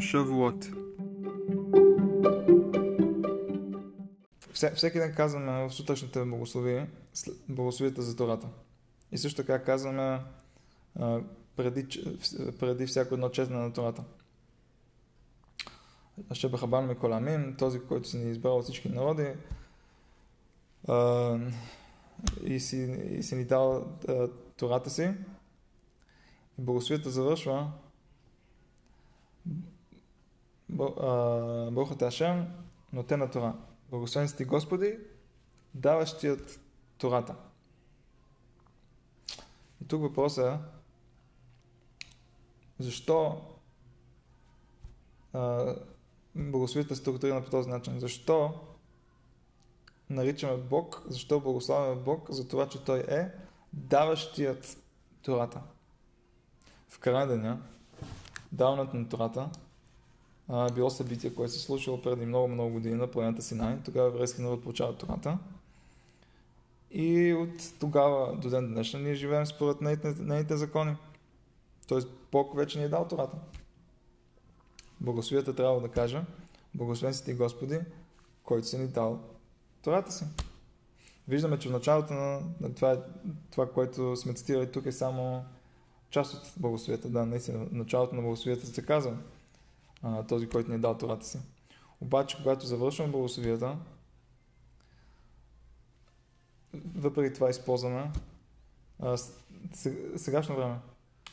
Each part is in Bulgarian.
Шавуот. Всеки ден казваме в сутрешните благословия, благословията за Тората. И също така казваме преди, преди всяко едно четене на Тората. Шебахабан Меколамим, този, който си ни избрал от всички народи, и си, и си ни дал Тората си. Благословията завършва Бог Ашем, но те на Тора. Благословен си ти Господи, даващият Тората. И тук въпросът е защо благословията структурирана по този начин? Защо наричаме Бог, защо благославяме Бог? За това, че Той е даващият Тората. В края деня, даването на Тората а, било събитие, което се случило преди много-много години на планета Синай. Тогава еврейски народ получава Тората. И от тогава до ден днешен ние живеем според нейните, закони. Тоест Бог вече ни е дал Тората. Благословията трябва да кажа, благословен си ти Господи, който си ни дал Тората си. Виждаме, че в началото на, на това, това, което сме цитирали тук е само част от благословията. Да, наистина, началото на благословията се казва а, този, който ни е дал Тората си. Обаче, когато завършваме благословията, въпреки това използваме сегашно време.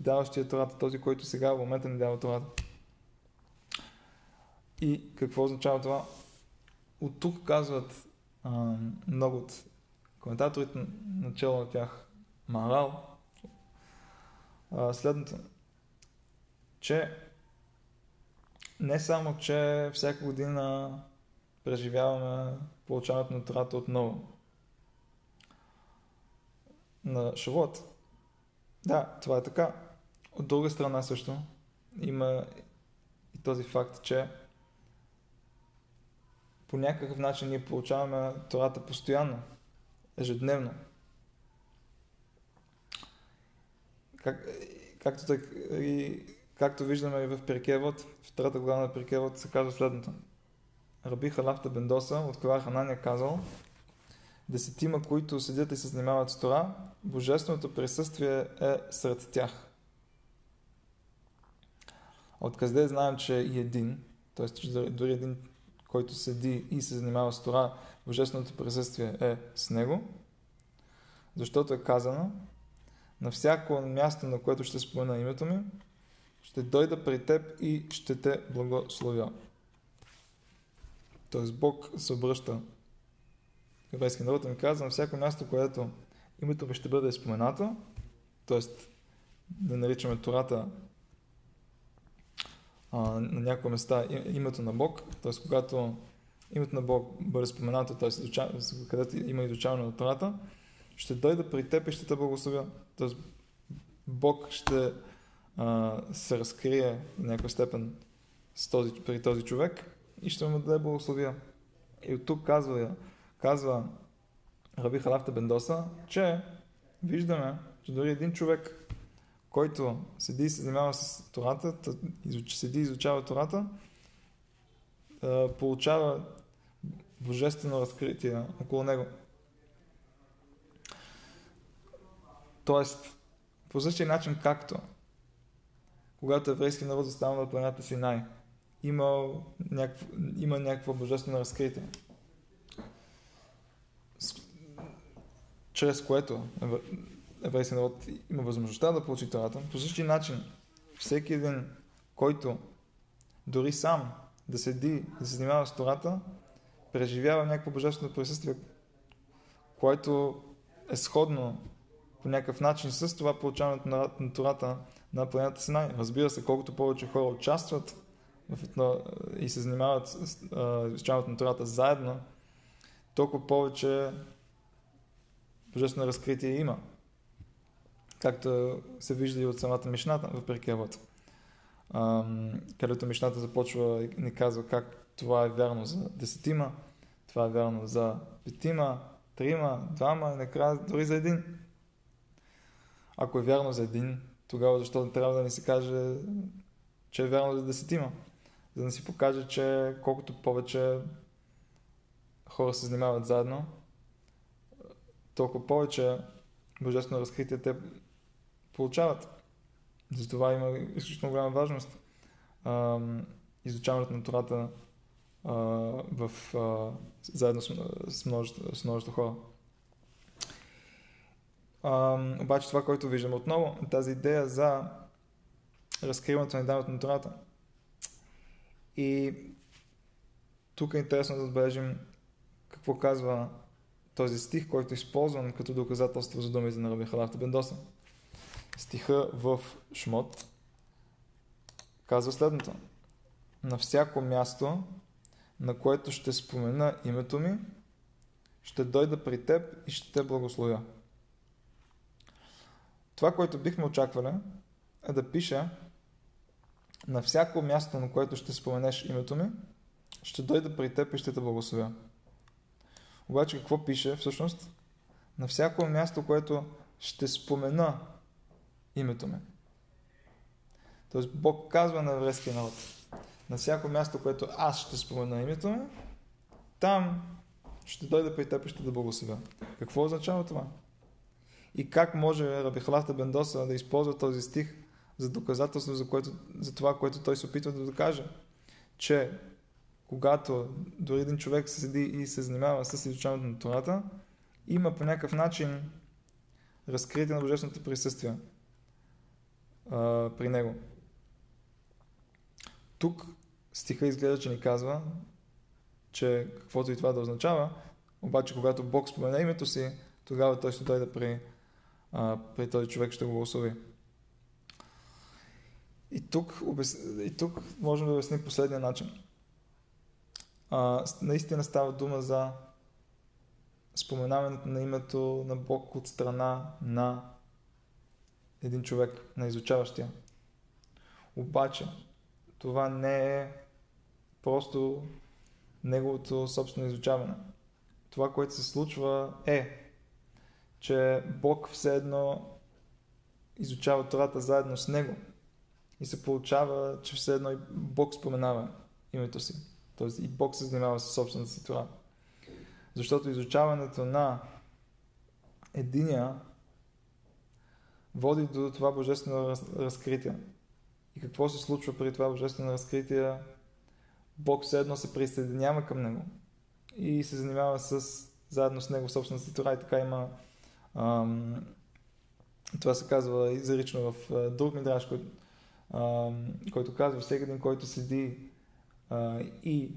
Даващия Тората, този, който сега в момента ни дава Тората. И какво означава това? От тук казват а, много от коментаторите, начало на тях Марал, а, следното, че не само, че всяка година преживяваме получаването на Тората отново на Шавот. Да, това е така. От друга страна също има и този факт, че по някакъв начин ние получаваме Тората постоянно, ежедневно. Как, както, так, и, както виждаме и в Перкевод, в трета глава на Перкевод се казва следното. Раби Халафта Бендоса от Кора Ханания казал, десетима, които седят и се занимават с Тора, божественото присъствие е сред тях. Откъде знаем, че и един, т.е. дори един който седи и се занимава с това, Божественото присъствие е с него, защото е казано, на всяко място, на което ще спомена името ми, ще дойда при теб и ще те благословя. Тоест Бог се обръща еврейски народ ми казва, на всяко място, което името ми ще бъде споменато, т.е. да наричаме Тората а, на някои места името на Бог, т.е. когато името на Бог бъде споменато, т.е. където има изучаване на Тората, ще дойда при теб и ще те благословя. Т.е. Бог ще а, се разкрие в някаква степен с този, при този човек и ще му даде благословия. И от тук казва, казва Раби Халафта Бендоса, че виждаме, че дори един човек който седи и се занимава с Тората, седи и изучава Тората, получава божествено разкритие около него. Тоест, по същия начин както когато еврейски народ застава на планета Синай, има, някакво, има някакво божествено разкритие, чрез което еврейски народ има възможността да получи Тората, по същия начин всеки един, който дори сам да седи, да се занимава с Тората, преживява някакво божествено присъствие, което е сходно по някакъв начин с това получаването на, на Тората на планета Синай. Разбира се, колкото повече хора участват на, и се занимават с изучаването на Тората заедно, толкова повече божествено разкритие има както се вижда и от самата Мишната в Перкевод, където Мишната започва и ни казва как това е вярно за десетима, това е вярно за петима, трима, двама и накрая дори за един. Ако е вярно за един, тогава защо трябва да ни се каже, че е вярно за десетима? за да си покаже, че колкото повече хора се занимават заедно, толкова повече божествено разкритие те получават. Затова има изключително голяма важност изучаването на Тората в, заедно с, с, множество, с множество хора. А, обаче това, което виждаме отново, е тази идея за разкриването на идеята на Тората. И тук е интересно да отбележим какво казва този стих, който е използван като доказателство за думите на Раби Халахта Бендоса. Стиха в Шмот казва следното. На всяко място, на което ще спомена името ми, ще дойда при теб и ще те благословя. Това, което бихме очаквали, е да пише на всяко място, на което ще споменеш името ми, ще дойда при теб и ще те благословя. Обаче какво пише всъщност? На всяко място, което ще спомена името ми. Тоест Бог казва на еврейския народ, на всяко място, което аз ще спомена името ми, там ще дойда при теб и ще да благословя. Какво означава това? И как може Раби Бендоса да използва този стих за доказателство за, което, за това, което той се опитва да докаже? Че когато дори един човек се седи и се занимава с изучаването на Тората, има по някакъв начин разкритие на Божественото присъствие а, при него. Тук стиха изглежда, че ни казва, че каквото и това да означава, обаче когато Бог спомене името си, тогава той ще дойде при, а, при този човек, ще го благослови. И тук, и тук можем да обясним последния начин. А, наистина става дума за споменаването на името на Бог от страна на един човек, на изучаващия. Обаче, това не е просто неговото собствено изучаване. Това, което се случва е, че Бог все едно изучава Тората заедно с него. И се получава, че все едно и Бог споменава името си. Тоест и Бог се занимава с собствената си Тора. Защото изучаването на единия води до това божествено разкритие. И какво се случва при това божествено разкритие? Бог все едно се присъединява към него и се занимава с, заедно с него собствената си Тора и така има ам, това се казва изрично в а, друг мидраж, който, който казва всеки един, който седи а, и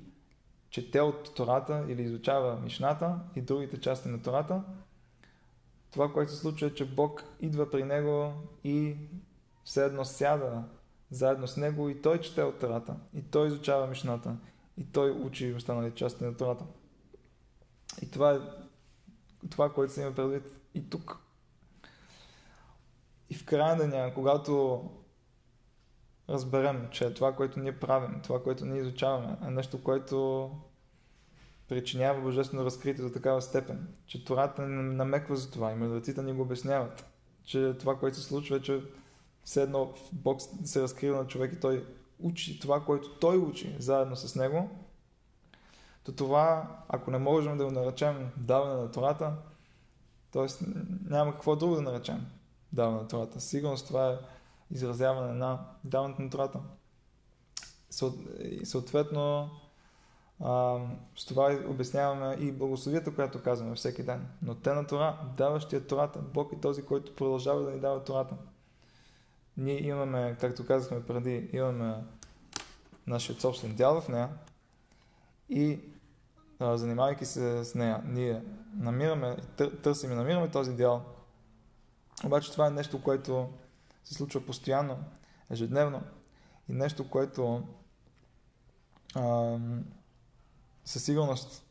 чете от Тората или изучава Мишната и другите части на Тората, това, което се случва е, че Бог идва при него и все едно сяда заедно с него и той чете от Тората, и той изучава Мишната, и той учи останали части на Тората. И това е това, което се има предвид и тук. И в края на деня, когато разберем, че това, което ние правим, това, което ние изучаваме, е нещо, което причинява божествено разкритие до такава степен, че Тората не намеква за това и мъдреците ни го обясняват, че това, което се случва е, че все едно Бог се разкрива на човек и той учи това, което той учи заедно с него, то това, ако не можем да го наречем даване на Тората, т.е. няма какво друго да наречем даване на Тората. Сигурно това е изразяване на даването на Тората. Съответно, с това обясняваме и благословията, която казваме всеки ден. Но те на Тора, даващия Тората, Бог е този, който продължава да ни дава Тората. Ние имаме, както казахме преди, имаме нашия собствен дял в нея и а, занимавайки се с нея, ние намираме, търсим и намираме този дял. Обаче това е нещо, което се случва постоянно, ежедневно и нещо, което а, със сигурност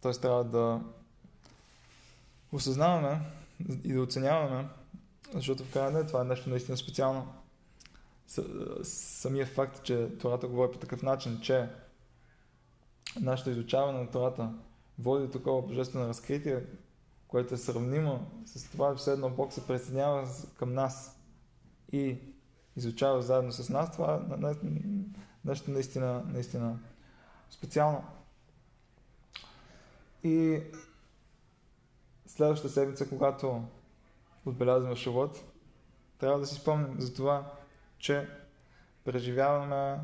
т.е. трябва да осъзнаваме и да оценяваме, защото в крайна това е нещо наистина специално. Самия факт, че Тората говори по такъв начин, че нашето изучаване на Тората води до такова божествено разкритие, което е сравнимо с това, че все едно Бог се присъединява към нас и изучава заедно с нас, това е нещо наистина, наистина специално. И следващата седмица, когато отбелязваме Шавот, трябва да си спомним за това, че преживяваме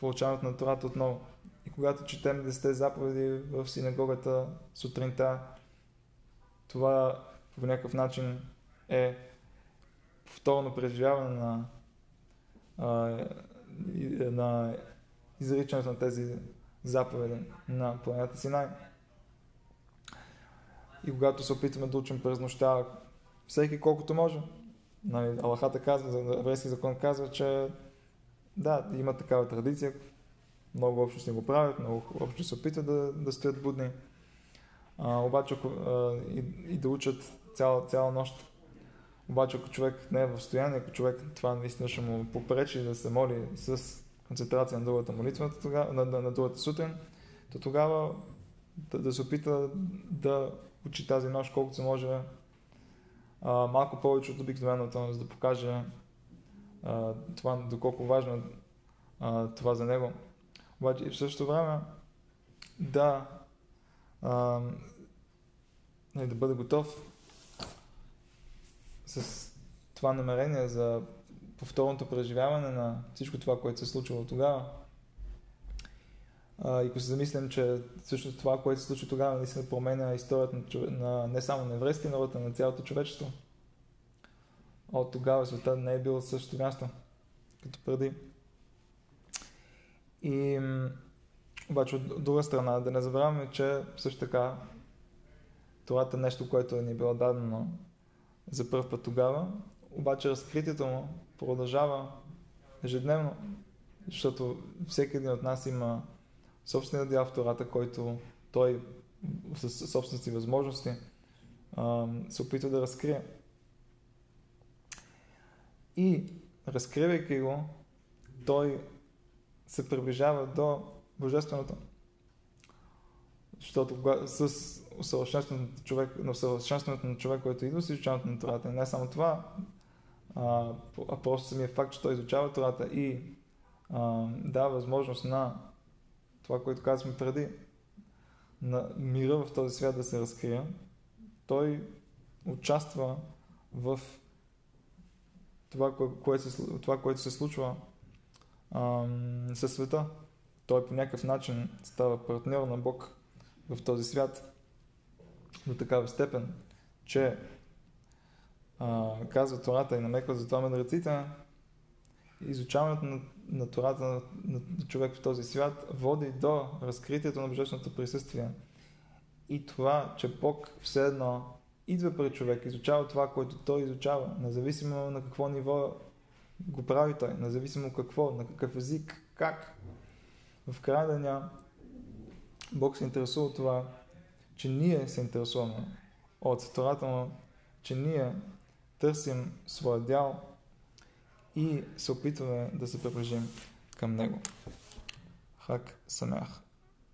получаването на Тората отново. И когато четем 10 заповеди в синагогата сутринта, това по някакъв начин е повторно преживяване на, на изричането на тези заповеди на планета Синай. И когато се опитваме да учим през нощта, всеки колкото може, нали, Аллахата казва, еврейски закон казва, че да, има такава традиция, много общо не го правят, много общо се опитват да, да стоят будни, а, обаче а, и, и да учат цяла, цяла нощ. Обаче ако човек не е в състояние, ако човек това наистина ще му попречи да се моли с концентрация на другата молитва, на, на, на другата сутрин, то тогава да, да се опита да учи тази нощ колкото се може а, малко повече от обикновеното, за да покаже а, това, доколко важно е това за него. Обаче и в същото време да, а, да бъде готов с това намерение за повторното преживяване на всичко това, което се е случило тогава. А, и ако се замислям, че всъщност това, което се случи тогава, наистина променя историята на, на не само на еврейския народ, а на цялото човечество. От тогава света не е било същото място, като преди. И обаче от друга страна, да не забравяме, че също така това е нещо, което ни е било дадено за първ път тогава, обаче разкритието му продължава ежедневно, защото всеки един от нас има собствения дял в Тората, който той с собствените си възможности се опитва да разкрие. И разкривайки го, той се приближава до Божественото. Защото с усъвършенстването на човек, на усъвършенстването на човек, който идва с изучаването на Тората, не само това, а, просто самия факт, че той изучава Тората и дава възможност на това, което казваме преди, на мира в този свят да се разкрие, той участва в това, кое, кое се, това което се случва със света. Той по някакъв начин става партньор на Бог в този свят до такава степен, че а, казва Тората и намеква за това мъдреците, изучаването на, на Тората на, на, човек в този свят води до разкритието на божественото присъствие. И това, че Бог все едно идва при човек, изучава това, което той изучава, независимо на какво ниво го прави той, независимо какво, на какъв език, как. В края деня Бог се интересува от това, че ние се интересуваме от Тората му, че ние търсим своя дял и се опитваме да се приближим към него. Хак Самях.